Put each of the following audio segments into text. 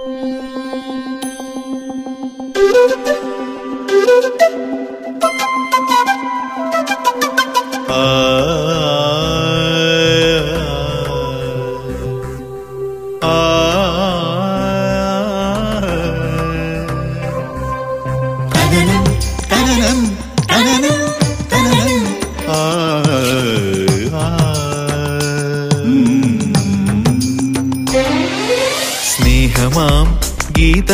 Thank you.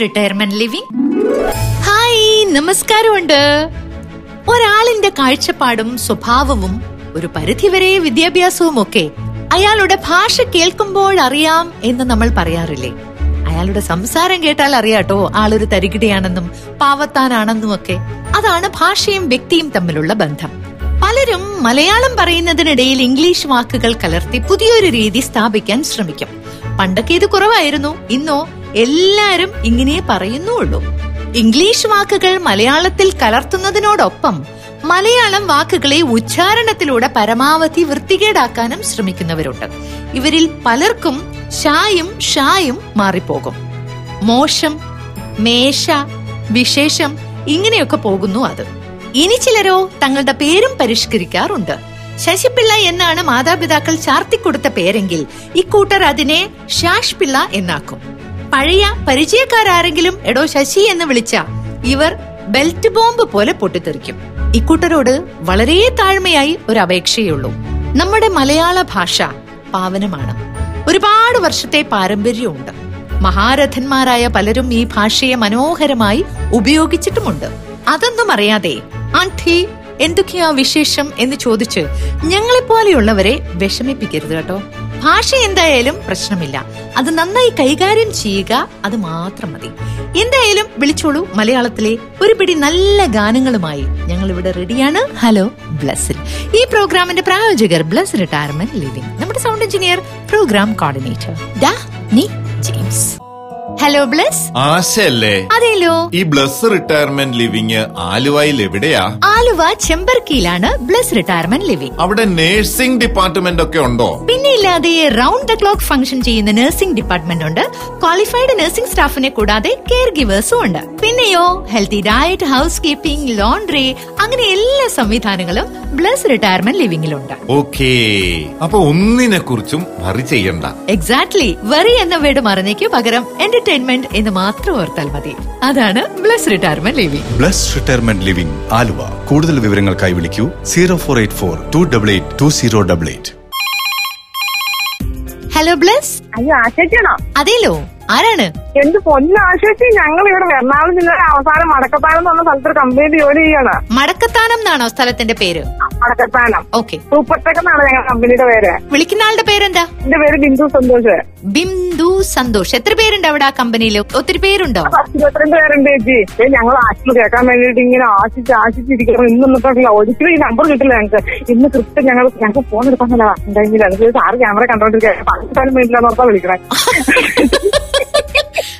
Retirement living hi നമസ്കാരമുണ്ട്. ഒരാളിന്റെ കാഴ്ചപ്പാടും സ്വഭാവവും ഒരു പരിധിവരെ വിദ്യാഭ്യാസവും ഒക്കെ അയാളുടെ ഭാഷ കേൾക്കുമ്പോൾ അറിയാം എന്ന് നമ്മൾ പറയാറില്ലേ? അയാളുടെ സംസാരം കേട്ടാൽ അറിയാട്ടോ ആളൊരു തരികിടയാണെന്നും പാവത്താനാണെന്നും ഒക്കെ അതാണ് ഭാഷയും വ്യക്തിയും തമ്മിലുള്ള ബന്ധം. പലരും മലയാളം പറയുന്നതിനിടയിൽ ഇംഗ്ലീഷ് വാക്കുകൾ കലർത്തി പുതിയൊരു രീതി സ്ഥാപിക്കാൻ ശ്രമിക്കും. പണ്ടൊക്കെ ഇത് കുറവായിരുന്നു. ഇന്നോ എല്ലാരും ഇങ്ങനെ പറയുന്നുള്ളൂ. ഇംഗ്ലീഷ് വാക്കുകൾ മലയാളത്തിൽ കലർത്തുന്നതിനോടൊപ്പം മലയാളം വാക്കുകളെ ഉച്ചാരണത്തിലൂടെ പരമാവധി വൃത്തികേടാക്കാനും ശ്രമിക്കുന്നവരുണ്ട്. ഇവരിൽ പലർക്കും ഷായും ഷായും മാറിപ്പോകും. മോശം മേശ വിശേഷം ഇങ്ങനെയൊക്കെ പോകുന്നു അത്. ഇനി ചിലരോ തങ്ങളുടെ പേരും പരിഷ്കരിക്കാറുണ്ട്. ശശിപിള്ള എന്നാണ് മാതാപിതാക്കൾ ചാർത്തിക്കൊടുത്ത പേരെങ്കിൽ ഇക്കൂട്ടർ അതിനെ ഷാഷ് പിള്ള എന്നാക്കും. പഴയ പരിചയക്കാരാരെങ്കിലും എടോ ശശി എന്ന് വിളിച്ച ഇവർ ബെൽറ്റ് ബോംബ് പോലെ പൊട്ടിത്തെറിക്കും. ഇക്കൂട്ടരോട് വളരെ താഴ്മയായി ഒരു അപേക്ഷയുള്ളൂ നമ്മുടെ മലയാള ഭാഷ പാവനമാണ്. ഒരുപാട് വർഷത്തെ പാരമ്പര്യമുണ്ട്. മഹാരഥന്മാരായ പലരും ഈ ഭാഷയെ മനോഹരമായി ഉപയോഗിച്ചിട്ടുമുണ്ട്. അതൊന്നും അറിയാതെ ആണ്ടി എന്തൊക്കെയാ വിശേഷം? എന്ന് ചോദിച്ച് ഞങ്ങളെപ്പോലെയുള്ളവരെ വിഷമിപ്പിക്കരുത് കേട്ടോ. ഭാഷ എന്തായാലും പ്രശ്നമില്ല. അത് നന്നായി കൈകാര്യം ചെയ്യുക അത് മാത്രം മതി. എന്തായാലും വിളിച്ചോളൂ മലയാളത്തിലെ ഒരു പിടി നല്ല ഗാനങ്ങളുമായി. ഞങ്ങൾ ഇവിടെ റെഡിയാണ്. ഹലോ ബ്ലസ്സിൽ. ഈ പ്രോഗ്രാമിന്റെ പ്രായോജകർ ബ്ലസ് റിട്ടയർമെന്റ് ലിവിംഗ് നമ്മുടെ സൗണ്ട് എഞ്ചിനീയർ പ്രോഗ്രാം കോർഡിനേറ്റർ. ഡാ നീ ജെയിംസ്. Hello bless ആശയല്ലേ? അതെല്ലോ ഈ ബ്ലസ് റിട്ടയർമെന്റ് ലിവിങ് ആലുവയിൽ എവിടെയാ? ആലുവ ചെമ്പർക്കിയിലാണ് ബ്ലസ് റിട്ടയർമെന്റ് ലിവിംഗ് അവിടെ നേഴ്സിംഗ് ഡിപ്പാർട്ട്മെന്റ് ഒക്കെ ഉണ്ടോ? പിന്നെ ഇല്ലാതെ റൗണ്ട് ദ ക്ലോക്ക് ഫംഗ്ഷൻ ചെയ്യുന്ന നഴ്സിംഗ് ഡിപ്പാർട്ട്മെന്റ് ഉണ്ട്. ക്വാളിഫൈഡ് നഴ്സിംഗ് സ്റ്റാഫിനെ കൂടാതെ കെയർ ഗിവേഴ്സും ഉണ്ട്. പിന്നെയോ healthy diet housekeeping laundry അങ്ങനെ എല്ലാ സംവിധാനങ്ങളും ബ്ലസ് റിട്ടയർമെന്റ് ലിവിംഗിലുണ്ട് ഓക്കേ അപ്പൊ ഒന്നിനെ കുറിച്ചും വറി ചെയ്യണ്ട. എക്സാക്ട്ലി വെറി എന്ന വേർഡ് മറന്നേക്ക് പകരം. എന്റർടൈൻമെന്റ് എന്ന് മാത്രം ഓർത്താൽ മതി. അതാണ് Bless retirement living Bless retirement living Aluva. കൂടുതൽ വിവരങ്ങൾക്കായി വിളിക്കൂ zero four eight four two double eight two zero double eight. Hello Bless അയ്യോ അതേലോ. ആരാണ്? എന്ത് പൊന്നാശേഷി ഞങ്ങൾ ഇവിടെ എറണാകുളം ജില്ലയിലെ അവസാനം മടക്കത്താനം എന്ന് പറഞ്ഞ സ്ഥലത്ത് കമ്പനിയിൽ ജോലി ചെയ്യാണ്. മടക്കത്താനം എന്നാണോ സ്ഥലത്തിന്റെ പേര്? മടക്കത്താനം. ഓക്കെ. സൂപ്പർടെക് എന്നാണ് ഞങ്ങളുടെ കമ്പനിയുടെ പേര്. വിളിക്കുന്ന ആളുടെ പേരെന്താ? എന്റെ പേര് ബിന്ദു സന്തോഷ്. ബിന്ദു സന്തോഷ്. എത്ര പേരുണ്ട് അവിടെ ആ കമ്പനിയിൽ ഒത്തിരി പേരുണ്ടോ? പത്ത് ഇരുപത്തിരണ്ട് പേരുണ്ട് ചേച്ചി. ഞങ്ങൾ ആശിച്ച് കേൾക്കാൻ വേണ്ടിയിട്ട് ഇങ്ങനെ ആശിച്ച് ആശിച്ചിരിക്കണം ഇന്ന് നിന്നിട്ടില്ല ഒരിക്കലും ഈ നമ്പർ കിട്ടില്ല ഞങ്ങൾക്ക്. ഇന്ന് കൃത്യം ഞങ്ങൾ ഞങ്ങൾക്ക് ഫോൺ എടുക്കാൻ നല്ല അത് സാറ് ക്യാമറ കണ്ടോണ്ടിരിക്കുക പാകിസ്ഥാനും വേണ്ടിയില്ല ഓർത്താ വിളിക്കണേ.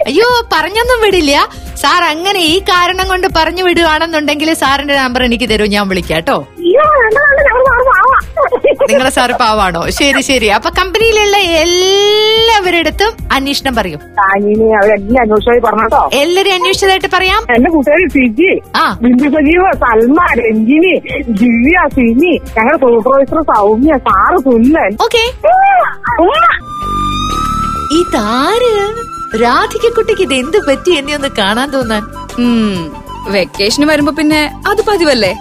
അയ്യോ പറഞ്ഞൊന്നും വിടില്ല. സാർ അങ്ങനെ ഈ കാരണം കൊണ്ട് പറഞ്ഞു വിടുകയാണെന്നുണ്ടെങ്കിൽ സാറിന്റെ നമ്പർ എനിക്ക് തരൂ ഞാൻ വിളിക്കാം കേട്ടോ. അയ്യോ വേണ്ട വേണ്ട ഞങ്ങൾ സാറ് നിങ്ങളെ സാറ് പാവാണോ? ശരി ശരി. അപ്പൊ കമ്പനിയിലുള്ള എല്ലാവരുടെ അടുത്തും അന്വേഷണം പറയും. എല്ലാരും അന്വേഷിച്ചതായിട്ട് പറയാം. എന്റെ കൂട്ടുകാരി സിജി ബിന്ദു സജീവ് സൽമ രഞ്ജിനി ദിവ്യ സിനി ഞങ്ങളുടെ സൂപ്പർവൈസർ സൗമ്യ സാറ് ഓക്കെ ഇതാര്? രാധികക്കുട്ടിക്ക് ഇത് എന്ത് പറ്റി എന്നെ ഒന്ന് കാണാൻ തോന്നാൻ? വെക്കേഷന് വരുമ്പോ പിന്നെ അത് പതിവല്ലേ?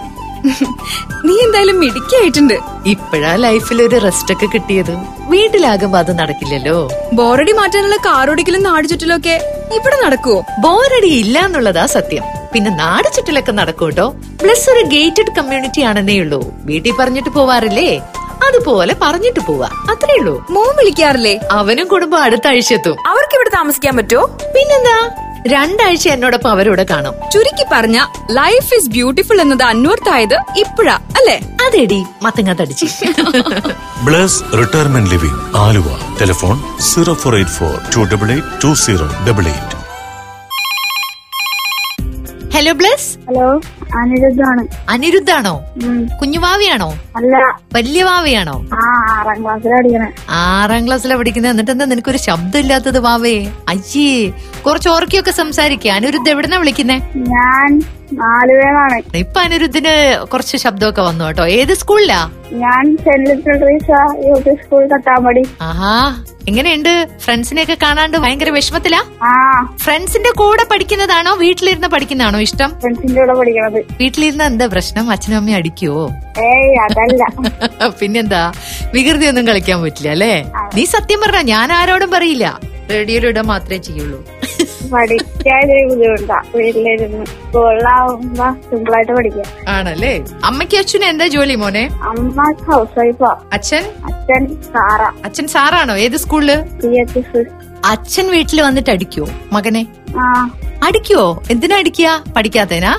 നീ എന്തായാലും മിടുക്കിയായിട്ടുണ്ട്. ഇപ്പഴാ ലൈഫിൽ ഒരു റെസ്റ്റ് ഒക്കെ കിട്ടിയത്. വീട്ടിലാകുമ്പോ അത് നടക്കില്ലല്ലോ. ബോറടി മാറ്റാനുള്ള കാറോടിക്കലും നാട് ഒക്കെ ഇവിടെ നടക്കുവോ? ബോറടി ഇല്ല എന്നുള്ളതാ സത്യം. പിന്നെ നാട് ചുറ്റിലൊക്കെ നടക്കൂട്ടോ പ്ലസ് ഒരു ഗേറ്റഡ് കമ്മ്യൂണിറ്റി ആണെന്നേ ഉള്ളൂ. വീട്ടിൽ പറഞ്ഞിട്ട് പോവാറില്ലേ? അതുപോലെ പറഞ്ഞിട്ട് പോവാ. അത്രേ ഉള്ളൂ. മോൻ വിളിക്കാറില്ലേ? അവനും കുടുംബം അടുത്ത ആഴ്ച എത്തും അവർക്ക് ഇവിടെ താമസിക്കാൻ പറ്റുമോ? പിന്നെന്താ? രണ്ടാഴ്ച എന്നോടൊപ്പം അവരോട് കാണും. ചുരുക്കി പറഞ്ഞ ലൈഫ് ഇസ് ബ്യൂട്ടിഫുൾ എന്നത് അന്വർത്ഥായത് ഇപ്പോഴാ അല്ലേ? അതെടി മത്തങ്ങ തടിച്ച്. Bless retirement living Aluva. Telephone zero four eight four two double eight two zero double eight. Hello Bless hello അനിരുദ്ധാണ്. അനിരുദ്ധാണോ? കുഞ്ഞുവാവിയാണോ? അല്ല. വലിയ വാവയാണോ ആറാം ക്ലാസ്സിലടിക്കണേ ആറാം ക്ലാസ്സിലാ പഠിക്കുന്നത്. എന്നിട്ട് എന്താ നിനക്കൊരു ശബ്ദം ഇല്ലാത്തത് വാവേ? അയ്യേ. കുറച്ച് ഓർക്കിയൊക്കെ സംസാരിക്കുക അനിരുദ്ധ എവിടെന്നാ വിളിക്കുന്നേ? ഞാൻ നാലുപേരാണ്. ഇപ്പൊ അനിരുദ്ധിന് കുറച്ച് ശബ്ദമൊക്കെ വന്നു കേട്ടോ. ഏത് സ്കൂളിലാ? ഞാൻ saint little Treesa U P school Thattampady. ആഹാ എങ്ങനെയുണ്ട്? ഫ്രണ്ട്സിനെയൊക്കെ കാണാണ്ട് ഭയങ്കര വിഷമത്തിലാ? ഫ്രണ്ട്സിന്റെ കൂടെ പഠിക്കുന്നതാണോ വീട്ടിലിരുന്ന് പഠിക്കുന്നതാണോ ഇഷ്ടം? ഫ്രണ്ട്സിന്റെ കൂടെ പഠിക്കണത്. വീട്ടിലിരുന്ന് എന്താ പ്രശ്നം? അച്ഛനും അമ്മയും അടിക്കുവോ? ഏയ് അതല്ല. പിന്നെന്താ? വികൃതി ഒന്നും കളിക്കാൻ പറ്റില്ല അല്ലേ? നീ സത്യം പറഞ്ഞ ഞാൻ ആരോടും പറയില്ല. റേഡിയോയിലിടാൻ മാത്രമേ ചെയ്യുള്ളൂ. പഠിക്കാനൊരു ബുദ്ധിമുട്ടാ വീട്ടിലിരുന്ന് സ്കൂളിലാവുമ്പോ സിമ്പിളായിട്ട് പഠിക്കാം. ആണല്ലേ? അമ്മയ്ക്ക് അച്ഛനും എന്താ ജോലി മോനെ? അമ്മ ഹൗസ് വൈഫാ അച്ഛൻ? അച്ഛൻ സാറ. അച്ഛൻ സാറാണോ? ഏത് സ്കൂളിൽ പി എച്ച് അച്ഛൻ വീട്ടിൽ വന്നിട്ട് അടിക്കുവോ? മകനെ? അടിക്കുവോ? എന്തിനാ അടിക്കുക? പഠിക്കാത്തേനാ?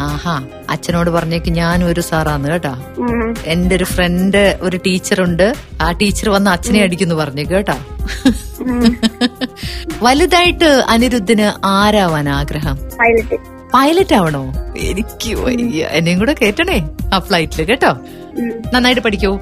ആഹാ. അച്ഛനോട് പറഞ്ഞേക്ക് ഞാൻ ഒരു സാറാന്ന് കേട്ടാ. എന്റെ ഒരു ഫ്രണ്ട് ഒരു ടീച്ചറുണ്ട് ആ ടീച്ചർ വന്ന് അച്ഛനെ അടിക്കുന്നു പറഞ്ഞേക്ക് കേട്ടാ. വലുതായിട്ട് അനിരുദ്ധിന് ആരാവാൻ ആഗ്രഹം? പൈലറ്റ് ആവണോ? എനിക്ക് എന്നെയും കൂടെ കേട്ടണേ ആ ഫ്ലൈറ്റിൽ കേട്ടോ. നന്നായിട്ട് പഠിക്കൂ.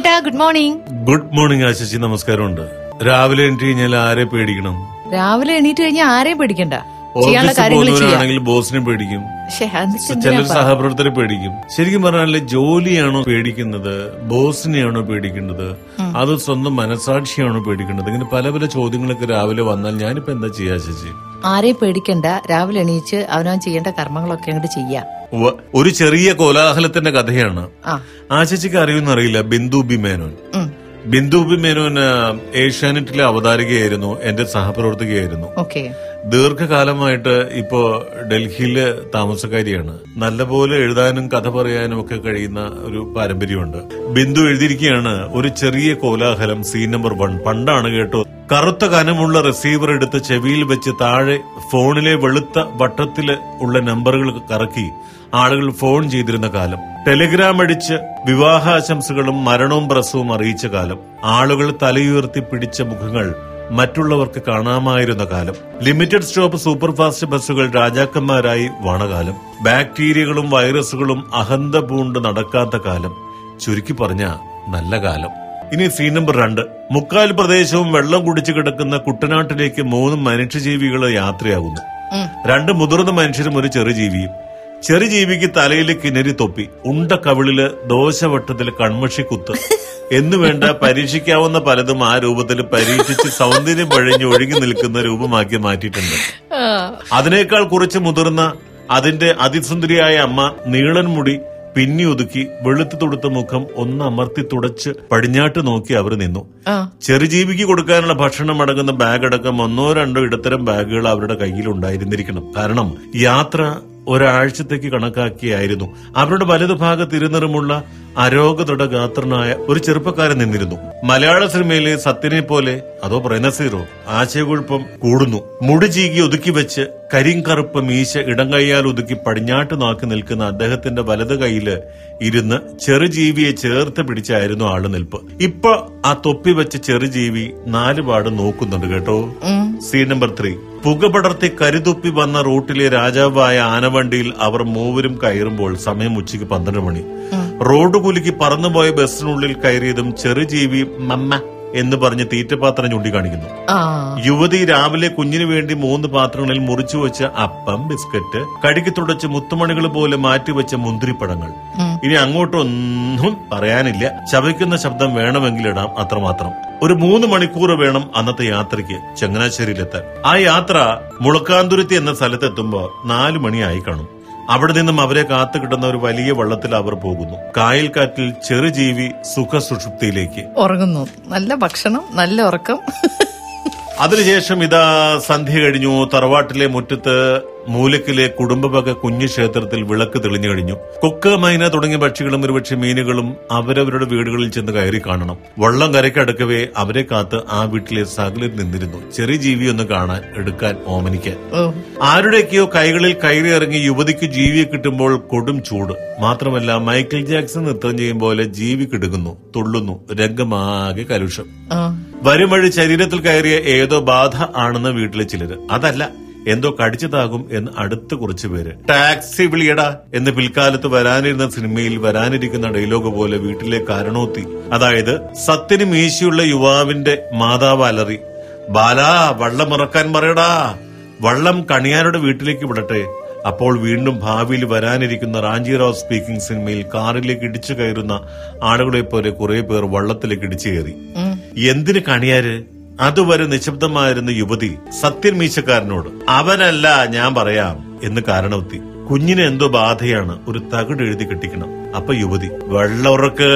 സല്ലേട്ടാ ഗുഡ് മോർണിംഗ് ഗുഡ് മോർണിംഗ് ആശിച്ചി നമസ്കാരമുണ്ട്. രാവിലെ എണീറ്റ് കഴിഞ്ഞാൽ ആരെ പേടിക്കണം? രാവിലെ എണീറ്റ് കഴിഞ്ഞാൽ ആരെയും പേടിക്കണ്ട. ചെയ്യാനുള്ള കാര്യങ്ങൾ ചെയ്യാം. ബോസിനെ പേടിക്കും. ചിലർ സഹപ്രവർത്തകരെ പേടിക്കും. ശരിക്കും പറഞ്ഞാൽ ജോലിയാണോ പേടിക്കുന്നത് ബോസിനെയാണോ പേടിക്കേണ്ടത് അത് സ്വന്തം മനസാക്ഷിയാണോ പേടിക്കേണ്ടത് ഇങ്ങനെ പല പല ചോദ്യങ്ങളൊക്കെ രാവിലെ വന്നാൽ ഞാനിപ്പോ എന്താ ചെയ്യാ ശശി? ആരെയും പേടിക്കണ്ട. രാവിലെ എണീച്ച് അവനവൻ ചെയ്യേണ്ട കർമ്മങ്ങളൊക്കെ അങ്ങോട്ട് ചെയ്യാം. ഒരു ചെറിയ കോലാഹലത്തിന്റെ കഥയാണ്. ആ. ചേച്ചിക്ക് അറിയുമെന്നറിയില്ല ബിന്ദു ബി മേനോൻ ഉം. ബിന്ദു ബി മേനോൻ ഏഷ്യാനെറ്റിലെ അവതാരികയായിരുന്നു എന്റെ സഹപ്രവർത്തകയായിരുന്നു. ഓക്കെ. ദീർഘകാലമായിട്ട് ഇപ്പോ ഡൽഹിയിൽ താമസക്കാരിയാണ്. നല്ലപോലെ എഴുതാനും കഥ പറയാനും ഒക്കെ കഴിയുന്ന ഒരു പാരമ്പര്യമുണ്ട്. ബിന്ദു എഴുതിയിരിക്കുകയാണ് ഒരു ചെറിയ കോലാഹലം സീൻ നമ്പർ വൺ. പണ്ടാണ് കേട്ടോ കറുത്ത കനമുള്ള റിസീവർ എടുത്ത് ചെവിയിൽ വെച്ച് താഴെ ഫോണിലെ വെളുത്ത വട്ടത്തിൽ ഉള്ള നമ്പറുകൾ കറക്കി ആളുകൾ ഫോൺ ചെയ്തിരുന്ന കാലം. ടെലിഗ്രാം അടിച്ച് വിവാഹാശംസകളും മരണവും പ്രസവും അറിയിച്ച കാലം. ആളുകൾ തലയുയർത്തി പിടിച്ച മുഖങ്ങൾ മറ്റുള്ളവർക്ക് കാണാമായിരുന്ന കാലം. ലിമിറ്റഡ് സ്റ്റോപ്പ് സൂപ്പർഫാസ്റ്റ് ബസ്സുകൾ രാജാക്കന്മാരായി വണകാലം. ബാക്ടീരിയകളും വൈറസുകളും അഹന്ത പൂണ്ട് നടക്കാത്ത കാലം. ചുരുക്കി പറഞ്ഞ നല്ല കാലം. ഇനി സീൻ നമ്പർ രണ്ട്. മുക്കാൽ പ്രദേശവും വെള്ളം കുടിച്ചു കിടക്കുന്ന കുട്ടനാട്ടിലേക്ക് മൂന്ന് മനുഷ്യജീവികൾ യാത്രയാകുന്നു. രണ്ട് മുതിർന്ന മനുഷ്യരും ഒരു ചെറു ജീവിയും. ചെറു ജീവിക്ക് തലയിൽ കിണരി തൊപ്പി ഉണ്ട കവിളിൽ ദോശവട്ടത്തിൽ കൺമഷി കുത്ത്. എന്നുവേണ്ട പരീക്ഷിക്കാവുന്ന പലതും ആ രൂപത്തിൽ പരീക്ഷിച്ച് സൗന്ദര്യം പഴഞ്ഞ് ഒഴുകി നിൽക്കുന്ന രൂപമാക്കി മാറ്റിയിട്ടുണ്ട്. അതിനേക്കാൾ കുറച്ച് മുതിർന്ന അതിന്റെ അതിസുന്ദരിയായ അമ്മ നീളൻ മുടി പിന്നി ഒതുക്കി വെളുത്തു തൊടുത്ത മുഖം ഒന്ന് അമർത്തി തുടച്ച് പടിഞ്ഞാട്ട് നോക്കി അവർ നിന്നു. ചെറുജീവിക്ക് കൊടുക്കാനുള്ള ഭക്ഷണം അടങ്ങുന്ന ബാഗ് അടക്കം ഒന്നോ രണ്ടോ ഇടത്തരം ബാഗുകൾ അവരുടെ കയ്യിൽ ഉണ്ടായിരുന്നിരിക്കണം. കാരണം യാത്ര ഒരാഴ്ചത്തേക്ക് കണക്കാക്കിയായിരുന്നു. അവരുടെ വലതുഭാഗത്ത് ഇരുനിറമുള്ള അരോഗതട ഗാത്രനായ ഒരു ചെറുപ്പക്കാരൻ നിന്നിരുന്നു. മലയാള സിനിമയിലെ സത്യനെ പോലെ അതോ പ്രനസീറോ ആശയക്കുഴപ്പം കൂടുന്നു. മുടി ചീകി ഒതുക്കി വെച്ച് കരിങ്കറുപ്പ് മീശ ഇടം കൈയാൽ ഒതുക്കി പടിഞ്ഞാട്ട് നോക്കി നിൽക്കുന്ന അദ്ദേഹത്തിന്റെ വലത് കൈയിൽ ഇരുന്ന് ചെറുജീവിയെ ചേർത്ത് പിടിച്ചായിരുന്നു ആൾ നിൽപ്പ്. ഇപ്പൊ ആ തൊപ്പി വെച്ച ചെറുജീവി ജീവി നാലുപാട് നോക്കുന്നുണ്ട് കേട്ടോ. Scene number three. പുക പടർത്തി കരുതുപ്പി വന്ന റൂട്ടിലെ രാജാവായ ആനവണ്ടിയിൽ അവർ മൂവരും കയറുമ്പോൾ സമയം ഉച്ചയ്ക്ക് പന്ത്രണ്ട് മണി. റോഡ് കുലുക്കി പറന്നുപോയ ബസ്സിനുള്ളിൽ കയറിയതും ചെറുജീവി മമ്മ എന്ന് പറഞ്ഞ് തീറ്റപാത്രം ചൂണ്ടിക്കാണിക്കുന്നു. യുവതി രാവിലെ കുഞ്ഞിനു വേണ്ടി മൂന്ന് പാത്രങ്ങളിൽ മുറിച്ചു വെച്ച അപ്പം ബിസ്ക്കറ്റ് കഴുകി തുടച്ച് മുത്തുമണികൾ പോലെ മാറ്റിവെച്ച മുന്തിരിപ്പഴങ്ങൾ. ഇനി അങ്ങോട്ടൊന്നും പറയാനില്ല. ചവയ്ക്കുന്ന ശബ്ദം വേണമെങ്കിൽ ഇടാം അത്രമാത്രം. ഒരു മൂന്ന് മണിക്കൂർ വേണം അന്നത്തെ യാത്രയ്ക്ക് ചങ്ങനാശ്ശേരിയിലെത്താൻ. ആ യാത്ര മുളക്കാന്തുരുത്തി എന്ന സ്ഥലത്തെത്തുമ്പോ നാലു മണിയായി കാണും. അവിടെ നിന്നും അവരെ കാത്തു കിട്ടുന്ന ഒരു വലിയ വള്ളത്തിൽ അവർ പോകുന്നു. കായൽ കാറ്റിൽ ചെറുജീവി സുഖസുഷുപ്തിയിലേക്ക്. ഉറങ്ങുന്നു. നല്ല ഭക്ഷണം നല്ല ഉറക്കം. അതിനുശേഷം ഇതാ സന്ധ്യ കഴിഞ്ഞു. തറവാട്ടിലെ മുറ്റത്ത് മൂലക്കിലെ കുടുംബവക കുഞ്ഞു ക്ഷേത്രത്തിൽ വിളക്ക് തെളിഞ്ഞു കഴിഞ്ഞു. കൊക്ക് മൈന തുടങ്ങിയ പക്ഷികളും ഒരുപക്ഷെ മീനുകളും അവരവരുടെ വീടുകളിൽ ചെന്ന് കയറി കാണണം. വള്ളം കരയ്ക്കടുക്കവേ അവരെ കാത്ത് ആ വീട്ടിലെ സകലിൽ നിന്നിരുന്നു. ചെറിയ ജീവിയൊന്ന് കാണാൻ എടുക്കാൻ ഓമനിക്കാൻ. ആരുടെയൊക്കെയോ കൈകളിൽ കയറി ഇറങ്ങി യുവതിക്ക് ജീവിയെ കിട്ടുമ്പോൾ കൊടും ചൂട്. മാത്രമല്ല മൈക്കിൾ ജാക്സൺ നൃത്തം ചെയ്യും പോലെ ജീവി കിടുങ്ങുന്നു തുള്ളുന്നു രംഗമാകെ കലുഷം. വരും വഴി ശരീരത്തിൽ കയറിയ ഏതോ ബാധ ആണെന്ന് വീട്ടിലെ ചിലര്. അതല്ല എന്തോ കടിച്ചതാകും എന്ന് അടുത്ത് കുറച്ചു പേര്. ടാക്സി വിളിയടാ എന്ന് പിൽക്കാലത്ത് വരാനിരുന്ന സിനിമയിൽ വരാനിരിക്കുന്ന ഡയലോഗ് പോലെ വീട്ടിലെ കാരണോത്തി. അതായത് സത്യന് മീശിയുള്ള യുവാവിന്റെ മാതാവ് അലറി. ബാലാ വള്ളം ഇറക്കാൻ പറയടാ വള്ളം കണിയാരുടെ വീട്ടിലേക്ക് വിടട്ടെ. അപ്പോൾ വീണ്ടും ഭാവിയിൽ വരാനിരിക്കുന്ന റാഞ്ചിറാവ് സ്പീക്കിംഗ് സിനിമയിൽ കാറിലേക്ക് ഇടിച്ചു കയറുന്ന ആളുകളെ പോലെ കുറെ പേർ വള്ളത്തിലേക്ക് ഇടിച്ചു കയറി. എന്തിന് കണിയാര്? അതുവരെ നിശബ്ദമായിരുന്ന യുവതി സത്യൻ മീശക്കാരനോട് അവനല്ല ഞാൻ പറയാം എന്ന് കാരണവത്തി. കുഞ്ഞിന് എന്തോ ബാധയാണ്. ഒരു തകിട് എഴുതി കെട്ടിക്കണം. അപ്പൊ യുവതി വെള്ളവർക്ക്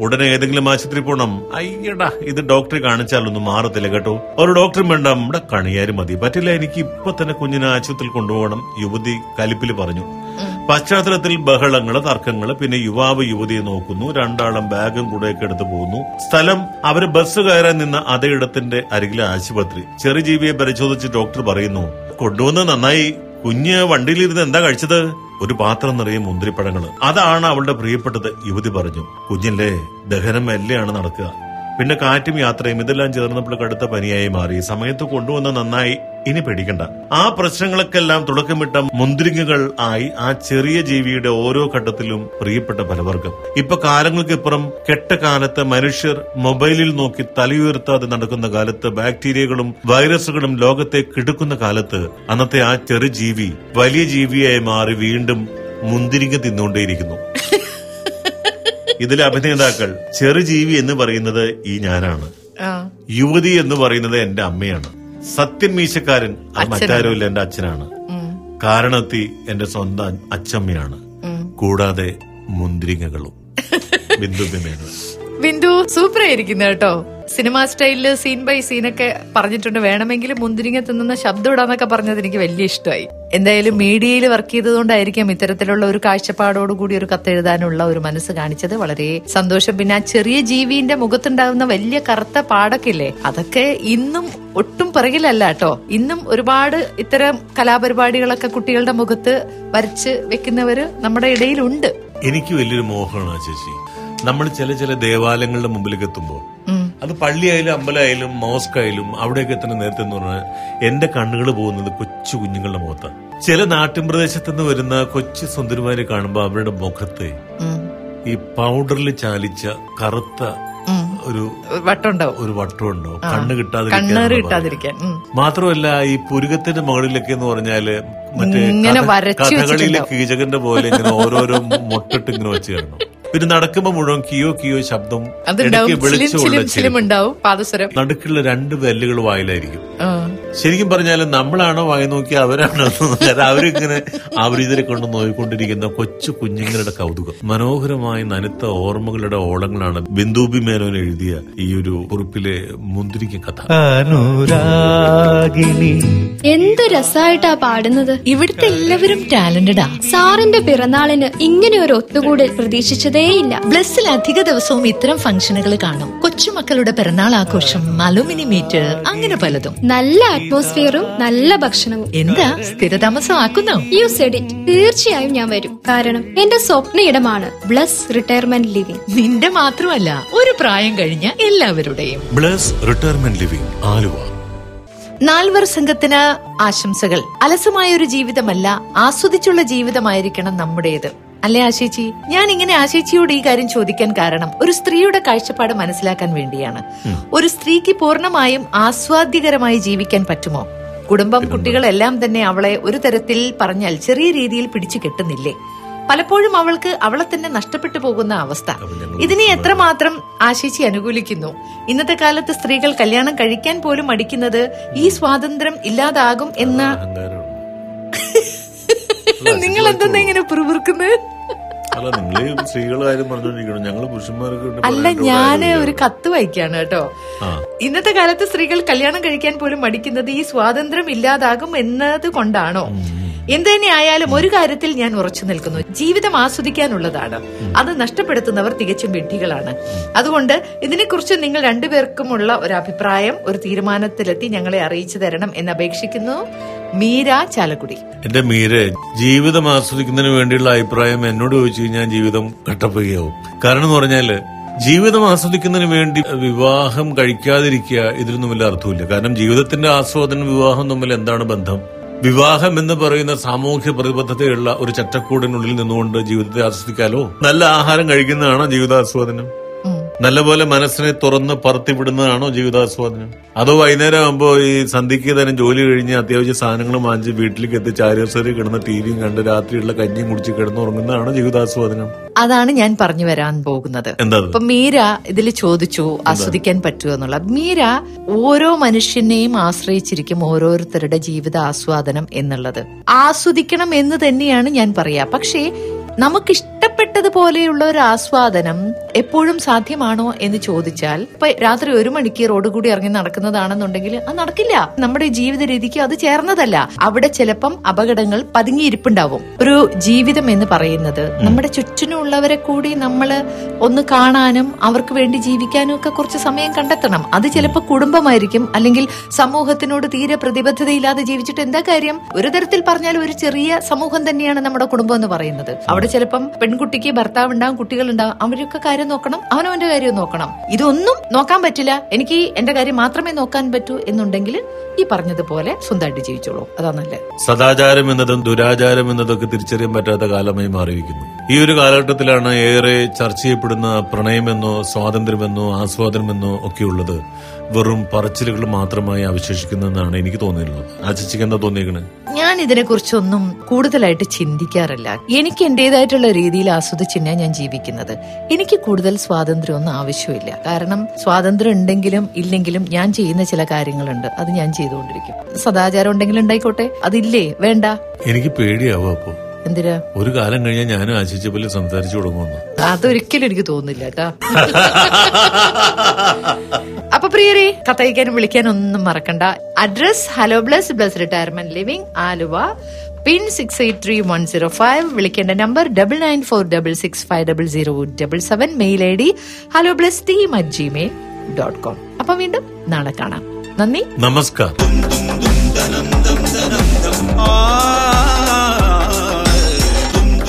ഉടനെ ഏതെങ്കിലും ആശുപത്രി പോണം. അയ്യടാ ഇത് ഡോക്ടറെ കാണിച്ചാലൊന്നും മാറത്തില്ല കേട്ടോ. ഒരു ഡോക്ടറും വേണ്ട. നമ്മുടെ കണിയാരും മതി. പറ്റില്ല എനിക്ക് ഇപ്പൊ തന്നെ കുഞ്ഞിനെ ആശുപത്രിയിൽ കൊണ്ടുപോകണം. യുവതി കലിപ്പിൽ പറഞ്ഞു. പശ്ചാത്തലത്തിൽ ബഹളങ്ങൾ തർക്കങ്ങൾ പിന്നെ യുവാവ് യുവതിയെ നോക്കുന്നു. രണ്ടാളും ബാഗും കൂടെയൊക്കെ എടുത്തു പോകുന്നു. സ്ഥലം അവർ ബസ് കയറാൻ നിന്ന അതേ ഇടത്തിന്റെ അരികിലെ ആശുപത്രി. ചെറുജീവിയെ പരിശോധിച്ച് ഡോക്ടർ പറയുന്നു കൊണ്ടുവന്ന് നന്നായി കുഞ്ഞ് വണ്ടിയിലിരുന്ന് എന്താ കഴിച്ചത്? ഒരു പാത്രം നിറയെ മുന്തിരിപ്പഴങ്ങൾ. അതാണ് അവളുടെ പ്രിയപ്പെട്ടത്. യുവതി പറഞ്ഞു കുഞ്ഞില്ലേ ദഹനം മെല്ലെയാണ് നടക്കുക. പിന്നെ കാറ്റും യാത്രയും ഇതെല്ലാം ചേർന്നപ്പോൾ കടുത്ത പനിയായി മാറി. സമയത്ത് കൊണ്ടുവന്ന് നന്നായി. ഇനി പേടിക്കണ്ട. ആ പ്രശ്നങ്ങൾക്കെല്ലാം തുടക്കമിട്ട മുന്തിരിങ്ങകൾ ആയി ആ ചെറിയ ജീവിയുടെ ഓരോ ഘട്ടത്തിലും പ്രിയപ്പെട്ട പലവർക്കും. ഇപ്പൊ കാലങ്ങൾക്കിപ്പുറം കെട്ട കാലത്ത് മനുഷ്യർ മൊബൈലിൽ നോക്കി തലയുയർത്താതെ നടക്കുന്ന കാലത്ത് ബാക്ടീരിയകളും വൈറസുകളും ലോകത്തെ കിടക്കുന്ന കാലത്ത് അന്നത്തെ ആ ചെറു ജീവി വലിയ ജീവിയായി മാറി വീണ്ടും മുന്തിരിങ്ങ തിന്നുകൊണ്ടേയിരിക്കുന്നു. ഇതിലെ അഭിനേതാക്കൾ ചെറുജീവി എന്ന് പറയുന്നത് ഈ ഞാനാണ്. യുവതി എന്ന് പറയുന്നത് എന്റെ അമ്മയാണ്. സത്യൻ മീശക്കാരൻ മറ്റാരുമില്ല മറ്റാരും ഇല്ല എന്റെ അച്ഛനാണ്. കാരണത്തി എന്റെ സ്വന്തം അച്ഛമ്മയാണ് കൂടാതെ മുന്തിരിങ്ങകളും ബിന്ദു ബിന്ദു സൂപ്പർ ആയിരിക്കുന്നു കേട്ടോ. സിനിമാ സ്റ്റൈലിൽ സീൻ ബൈ സീനൊക്കെ പറഞ്ഞിട്ടുണ്ട്. വേണമെങ്കിൽ മുന്തിരിങ്ങ തിന്നുന്ന ശബ്ദം ഇടാന്നൊക്കെ പറഞ്ഞത് എനിക്ക് വലിയ ഇഷ്ടമായി. എന്തായാലും മീഡിയയിൽ വർക്ക് ചെയ്തതുകൊണ്ടായിരിക്കാം ഇത്തരത്തിലുള്ള ഒരു കാഴ്ചപ്പാടോട് കൂടി ഒരു കത്തെഴുതാനുള്ള ഒരു മനസ്സ് കാണിച്ചത്. വളരെ സന്തോഷം. പിന്നെ ആ ചെറിയ ജീവിന്റെ മുഖത്തുണ്ടാകുന്ന വലിയ കറുത്ത പാടൊക്കെ അതൊക്കെ ഇന്നും ഒട്ടും പിറകിലല്ല കേട്ടോ. ഇന്നും ഒരുപാട് ഇത്തരം കലാപരിപാടികളൊക്കെ കുട്ടികളുടെ മുഖത്ത് വരച്ച് വെക്കുന്നവര് നമ്മുടെ ഇടയിലുണ്ട്. എനിക്ക് വലിയൊരു മോഹമാണ് ചേച്ചി. നമ്മൾ ചില ചില ദേവാലയങ്ങളുടെ മുമ്പിലേക്ക് എത്തുമ്പോൾ അത് പള്ളിയായാലും അമ്പലമായാലും മോസ്ക് ആയാലും അവിടെയൊക്കെ എത്തുന്ന നേരത്തെ എന്ന് പറഞ്ഞാൽ എന്റെ കണ്ണുകൾ പോകുന്നത് കൊച്ചു കുഞ്ഞുങ്ങളുടെ മുഖത്താണ് ചില നാട്ടിൻ പ്രദേശത്ത് നിന്ന് വരുന്ന കൊച്ചു സുന്ദരിമാരെ കാണുമ്പോൾ അവരുടെ മുഖത്ത് ഈ പൗഡറിൽ ചാലിച്ച കറുത്ത ഒരു വട്ടമുണ്ടാവും ഒരു വട്ടമുണ്ടോ കണ്ണ് കിട്ടാതിരിക്കാൻ. മാത്രമല്ല ഈ പുരുകത്തിന്റെ മുകളിലൊക്കെ എന്ന് പറഞ്ഞാൽ മറ്റേ കഥകളിയിലെ കീചകന്റെ പോലെ ഇങ്ങനെ ഓരോരോ മുട്ടിട്ട് ഇങ്ങനെ വെച്ച് കാണണം പിന്നെ നടക്കുമ്പോ മുഴുവൻ കിയോ കിയോ ശബ്ദം വെളിച്ചമുള്ള നടുക്കുള്ള രണ്ട് ബെല്ലുകൾ വായിലായിരിക്കും. ശരിക്കും പറഞ്ഞാൽ നമ്മളാണോ വായി നോക്കി അവരാണോ അവരിങ്ങനെ അവരിതിനെ കൊണ്ട് നോയിക്കൊണ്ടിരിക്കുന്ന കൊച്ചു കുഞ്ഞുങ്ങളുടെ കൗതുകം. മനോഹരമായി നനുത്ത ഓർമ്മകളുടെ ഓളങ്ങളാണ് ബിന്ദുബി മേനോൻ എഴുതിയ ഈ ഒരു കുറിപ്പിലെ മുന്തിരിക്ക കഥ. എന്തു എന്ത് രസായിട്ടാ പാടുന്നത്. ഇവിടുത്തെ എല്ലാവരും ടാലന്റഡാ. സാറിന്റെ പിറന്നാളിന് ഇങ്ങനെ ഒരു ഒത്തുകൂടൽ പ്രതീക്ഷിച്ചതേയില്ല. ബ്ലസ്സിൽ അധിക ദിവസവും ഇത്തരം ഫംഗ്ഷനുകൾ കാണും. കൊച്ചുമക്കളുടെ പിറന്നാൾ ആഘോഷം അലുമിനി മീറ്റ് അങ്ങനെ പലതും. നല്ല അറ്റ്മോസ്ഫിയറും നല്ല ഭക്ഷണവും. എന്താ? സ്ഥിരതാമസമാക്കുന്നു? യു സെഡ് ഇറ്റ് തീർച്ചയായും ഞാൻ വരും. കാരണം എന്റെ സ്വപ്ന ഇടമാണ് ബ്ലസ് റിട്ടയർമെന്റ് ലിവിംഗ്. നിന്റെ മാത്രമല്ല ഒരു പ്രായം കഴിഞ്ഞ എല്ലാവരുടെയും. Bless retirement living Aluva. നാൽവർ സംഘത്തിന് ആശംസകൾ. അലസമായ ഒരു ജീവിതമല്ല ആസ്വദിച്ചുള്ള ജീവിതമായിരിക്കണം നമ്മുടേത്. അല്ലേ ആശേച്ചി? ഞാൻ ഇങ്ങനെ ആശേച്ചിയോട് ഈ കാര്യം ചോദിക്കാൻ കാരണം ഒരു സ്ത്രീയുടെ കാഴ്ചപ്പാട് മനസ്സിലാക്കാൻ വേണ്ടിയാണ്. ഒരു സ്ത്രീക്ക് പൂർണമായും ആസ്വാദ്യകരമായി ജീവിക്കാൻ പറ്റുമോ? കുടുംബം കുട്ടികളെല്ലാം തന്നെ അവളെ ഒരു തരത്തിൽ പറഞ്ഞാൽ ചെറിയ രീതിയിൽ പിടിച്ചു കെട്ടുന്നില്ലേ? പലപ്പോഴും അവൾക്ക് അവളെ തന്നെ നഷ്ടപ്പെട്ടു പോകുന്ന അവസ്ഥ. ഇതിനെ എത്രമാത്രം ആശേച്ചി അനുകൂലിക്കുന്നു? ഇന്നത്തെ കാലത്ത് സ്ത്രീകൾ കല്യാണം കഴിക്കാൻ പോലും മടിക്കുന്നത് ഈ സ്വാതന്ത്ര്യം ഇല്ലാതാകും എന്ന നിങ്ങൾ എന്തെന്നാ ഇങ്ങനെ പുറപുറുക്കുന്നത് അല്ല നിങ്ങളെ സ്ത്രീകളുടെ കാര്യം പറഞ്ഞോണ്ടിരിക്കണം. ഞങ്ങൾ പുരുഷന്മാർക്ക് അല്ല ഞാൻ ഒരു കത്ത് വായിക്കാണ് കേട്ടോ. ഇന്നത്തെ കാലത്ത് സ്ത്രീകൾ കല്യാണം കഴിക്കാൻ പോലും മടിക്കുന്നത് ഈ സ്വാതന്ത്ര്യം ഇല്ലാതാകും എന്നത് കൊണ്ടാണോ? എന്ത് തന്നെ ആയാലും ഒരു കാര്യത്തിൽ ഞാൻ ഉറച്ചു നിൽക്കുന്നു. ജീവിതം ആസ്വദിക്കാനുള്ളതാണ്. അത് നഷ്ടപ്പെടുത്തുന്നവർ തികച്ചും വിഡ്ഢികളാണ് അതുകൊണ്ട് ഇതിനെക്കുറിച്ച് നിങ്ങൾ രണ്ടുപേർക്കുമുള്ള ഒരു അഭിപ്രായം ഒരു തീരുമാനത്തിലെത്തി ഞങ്ങളെ അറിയിച്ചു തരണം എന്ന് അപേക്ഷിക്കുന്നു. മീര ചാലക്കുടി. എന്റെ മീര ജീവിതം ആസ്വദിക്കുന്നതിന് വേണ്ടിയുള്ള അഭിപ്രായം എന്നോട് ചോദിച്ചു കഴിഞ്ഞാൽ ജീവിതം കട്ടപ്പുകയാവും. കാരണം എന്ന് പറഞ്ഞാൽ ജീവിതം ആസ്വദിക്കുന്നതിന് വേണ്ടി വിവാഹം കഴിക്കാതിരിക്കുക ഇതിലൊന്നും വലിയ അർത്ഥമില്ല കാരണം ജീവിതത്തിന്റെ ആസ്വാദനം വിവാഹം തമ്മിൽ എന്താണ് ബന്ധം? വിവാഹം എന്ന് പറയുന്ന സാമൂഹ്യ പ്രതിബദ്ധതയുള്ള ഒരു ചട്ടക്കൂടിനുള്ളിൽ നിന്നുകൊണ്ട് ജീവിതത്തെ ആസ്വദിക്കാലോ? നല്ല ആഹാരം കഴിക്കുന്നതാണോ ജീവിതാസ്വാദനം? നല്ലപോലെ മനസ്സിനെ തുറന്ന് പറത്തിവിടുന്നതാണോ ജീവിതാസ്വാദനം? അതോ വൈകുന്നേരം ആകുമ്പോ ഈ സന്ധ്യയ്ക്ക് തന്നെ ജോലി കഴിഞ്ഞ് അത്യാവശ്യ സാധനങ്ങൾ വാങ്ങിച്ച് വീട്ടിലേക്ക് എത്തി ചാരിയസറി കിടന്ന് ടിവിയും കണ്ട് രാത്രിയുള്ള കഞ്ഞിയും കുടിച്ച് കിടന്നുറങ്ങുന്നതാണോ ജീവിതാസ്വാദനം? അതാണ് ഞാൻ പറഞ്ഞു വരാൻ പോകുന്നത്. ഇപ്പൊ മീര ഇതിൽ ചോദിച്ചു ആസ്വദിക്കാൻ പറ്റുമോ എന്നുള്ള മീര ഓരോ മനുഷ്യനെയും ആശ്രയിച്ചിരിക്കും ഓരോരുത്തരുടെ ജീവിത ആസ്വാദനം എന്നുള്ളത്. ആസ്വദിക്കണം എന്ന് തന്നെയാണ് ഞാൻ പറയാ. പക്ഷേ നമുക്ക് ഇഷ്ടപ്പെട്ടതുപോലെയുള്ള ഒരു ആസ്വാദനം എപ്പോഴും സാധ്യമാണോ എന്ന് ചോദിച്ചാൽ ഇപ്പൊ രാത്രി ഒരു മണിക്ക് റോഡ് കൂടി ഇറങ്ങി നടക്കുന്നതാണെന്നുണ്ടെങ്കിൽ അത് നടക്കില്ല. നമ്മുടെ ജീവിത രീതിക്ക് അത് ചേർന്നതല്ല. അവിടെ ചിലപ്പം അപകടങ്ങൾ പതുങ്ങിയിരിപ്പുണ്ടാവും. ഒരു ജീവിതം എന്ന് പറയുന്നത് നമ്മുടെ ചുറ്റിനുള്ളവരെ കൂടി നമ്മൾ ഒന്ന് കാണാനും അവർക്ക് വേണ്ടി ജീവിക്കാനും ഒക്കെ കുറച്ച് സമയം കണ്ടെത്തണം. അത് ചിലപ്പോൾ കുടുംബമായിരിക്കും അല്ലെങ്കിൽ സമൂഹത്തിനോട് തീരെ പ്രതിബദ്ധതയില്ലാതെ ജീവിച്ചിട്ട് എന്താ കാര്യം? ഒരു തരത്തിൽ പറഞ്ഞാൽ ഒരു ചെറിയ സമൂഹം തന്നെയാണ് നമ്മുടെ കുടുംബം എന്ന് പറയുന്നത്. അവിടെ ചിലപ്പം പെൺകുട്ടിക്ക് ഭർത്താവ് ഉണ്ടാവും കുട്ടികളുണ്ടാവും അവരൊക്കെ കാര്യം നോക്കണം അവനവന്റെ കാര്യം നോക്കണം. ഇതൊന്നും നോക്കാൻ പറ്റില്ല. എനിക്ക് എന്റെ കാര്യം മാത്രമേ നോക്കാൻ പറ്റൂ എന്നുണ്ടെങ്കിൽ ഈ പറഞ്ഞതുപോലെ സ്വന്തമായിട്ട് ജീവിച്ചോളൂ. അതാ നല്ലത്. സദാചാരം എന്നതും ദുരാചാരം എന്നതൊക്കെ തിരിച്ചറിയാൻ പറ്റാത്ത കാലമായി മാറിയിരിക്കുന്നു. ഈ ഒരു കാലഘട്ടത്തിലാണ് ഏറെ ചർച്ച ചെയ്യപ്പെടുന്ന പ്രണയമെന്നോ സ്വാതന്ത്ര്യമെന്നോ ആസ്വാദനമെന്നോ ഒക്കെയുള്ളത് വെറും പറച്ചിലുകൾ മാത്രമായി അവശേഷിക്കുന്നതെന്നാണ് എനിക്ക് തോന്നിയിട്ടുള്ളത്. ആ ചേച്ചിക്ക് എന്താ തോന്നിയേക്കണേ? ഞാൻ ഇതിനെക്കുറിച്ചൊന്നും കൂടുതലായിട്ട് ചിന്തിക്കാറില്ല. എനിക്ക് എന്റേതായിട്ടുള്ള രീതിയിൽ ആസ്വദിച്ച് ഞാൻ ജീവിക്കുന്നത്. എനിക്ക് കൂടുതൽ സ്വാതന്ത്ര്യമൊന്നും ആവശ്യമില്ല. കാരണം സ്വാതന്ത്ര്യം ഉണ്ടെങ്കിലും ഇല്ലെങ്കിലും ഞാൻ ചെയ്യുന്ന ചില കാര്യങ്ങളുണ്ട്. അത് ഞാൻ ചെയ്തുകൊണ്ടിരിക്കും. സദാചാരം ഉണ്ടെങ്കിലും ഉണ്ടായിക്കോട്ടെ? അതില്ലേ? വേണ്ട. എനിക്ക് പേടിയാവും അപ്പോ. എന്തിനാ? ഒരു കാലം കഴിഞ്ഞാൽ ഞാനും ആശിച്ച പോലെ സംസാരിച്ചു തുടങ്ങുന്നു അതൊരിക്കലും എനിക്ക് തോന്നുന്നില്ല കേട്ടാ. അപ്പൊ പ്രിയരെ കത്തയക്കാനും വിളിക്കാനും ഒന്നും മറക്കണ്ട. Address hello Bless Bless retirement living Aluva pin six eight three one zero five വിളിക്കേണ്ട number double nine four double six five double zero double seven mail I D hello Bless team at Gmail dot com അപ്പൊ വീണ്ടും നാളെ കാണാം. നന്ദി. നമസ്കാരം.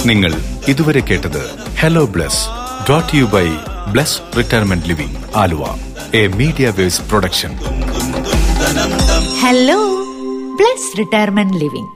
നിങ്ങൾ ഇതുവരെ കേട്ടത് hello Bless brought you by Bless retirement living Aluva. A media waves production hello Bless retirement living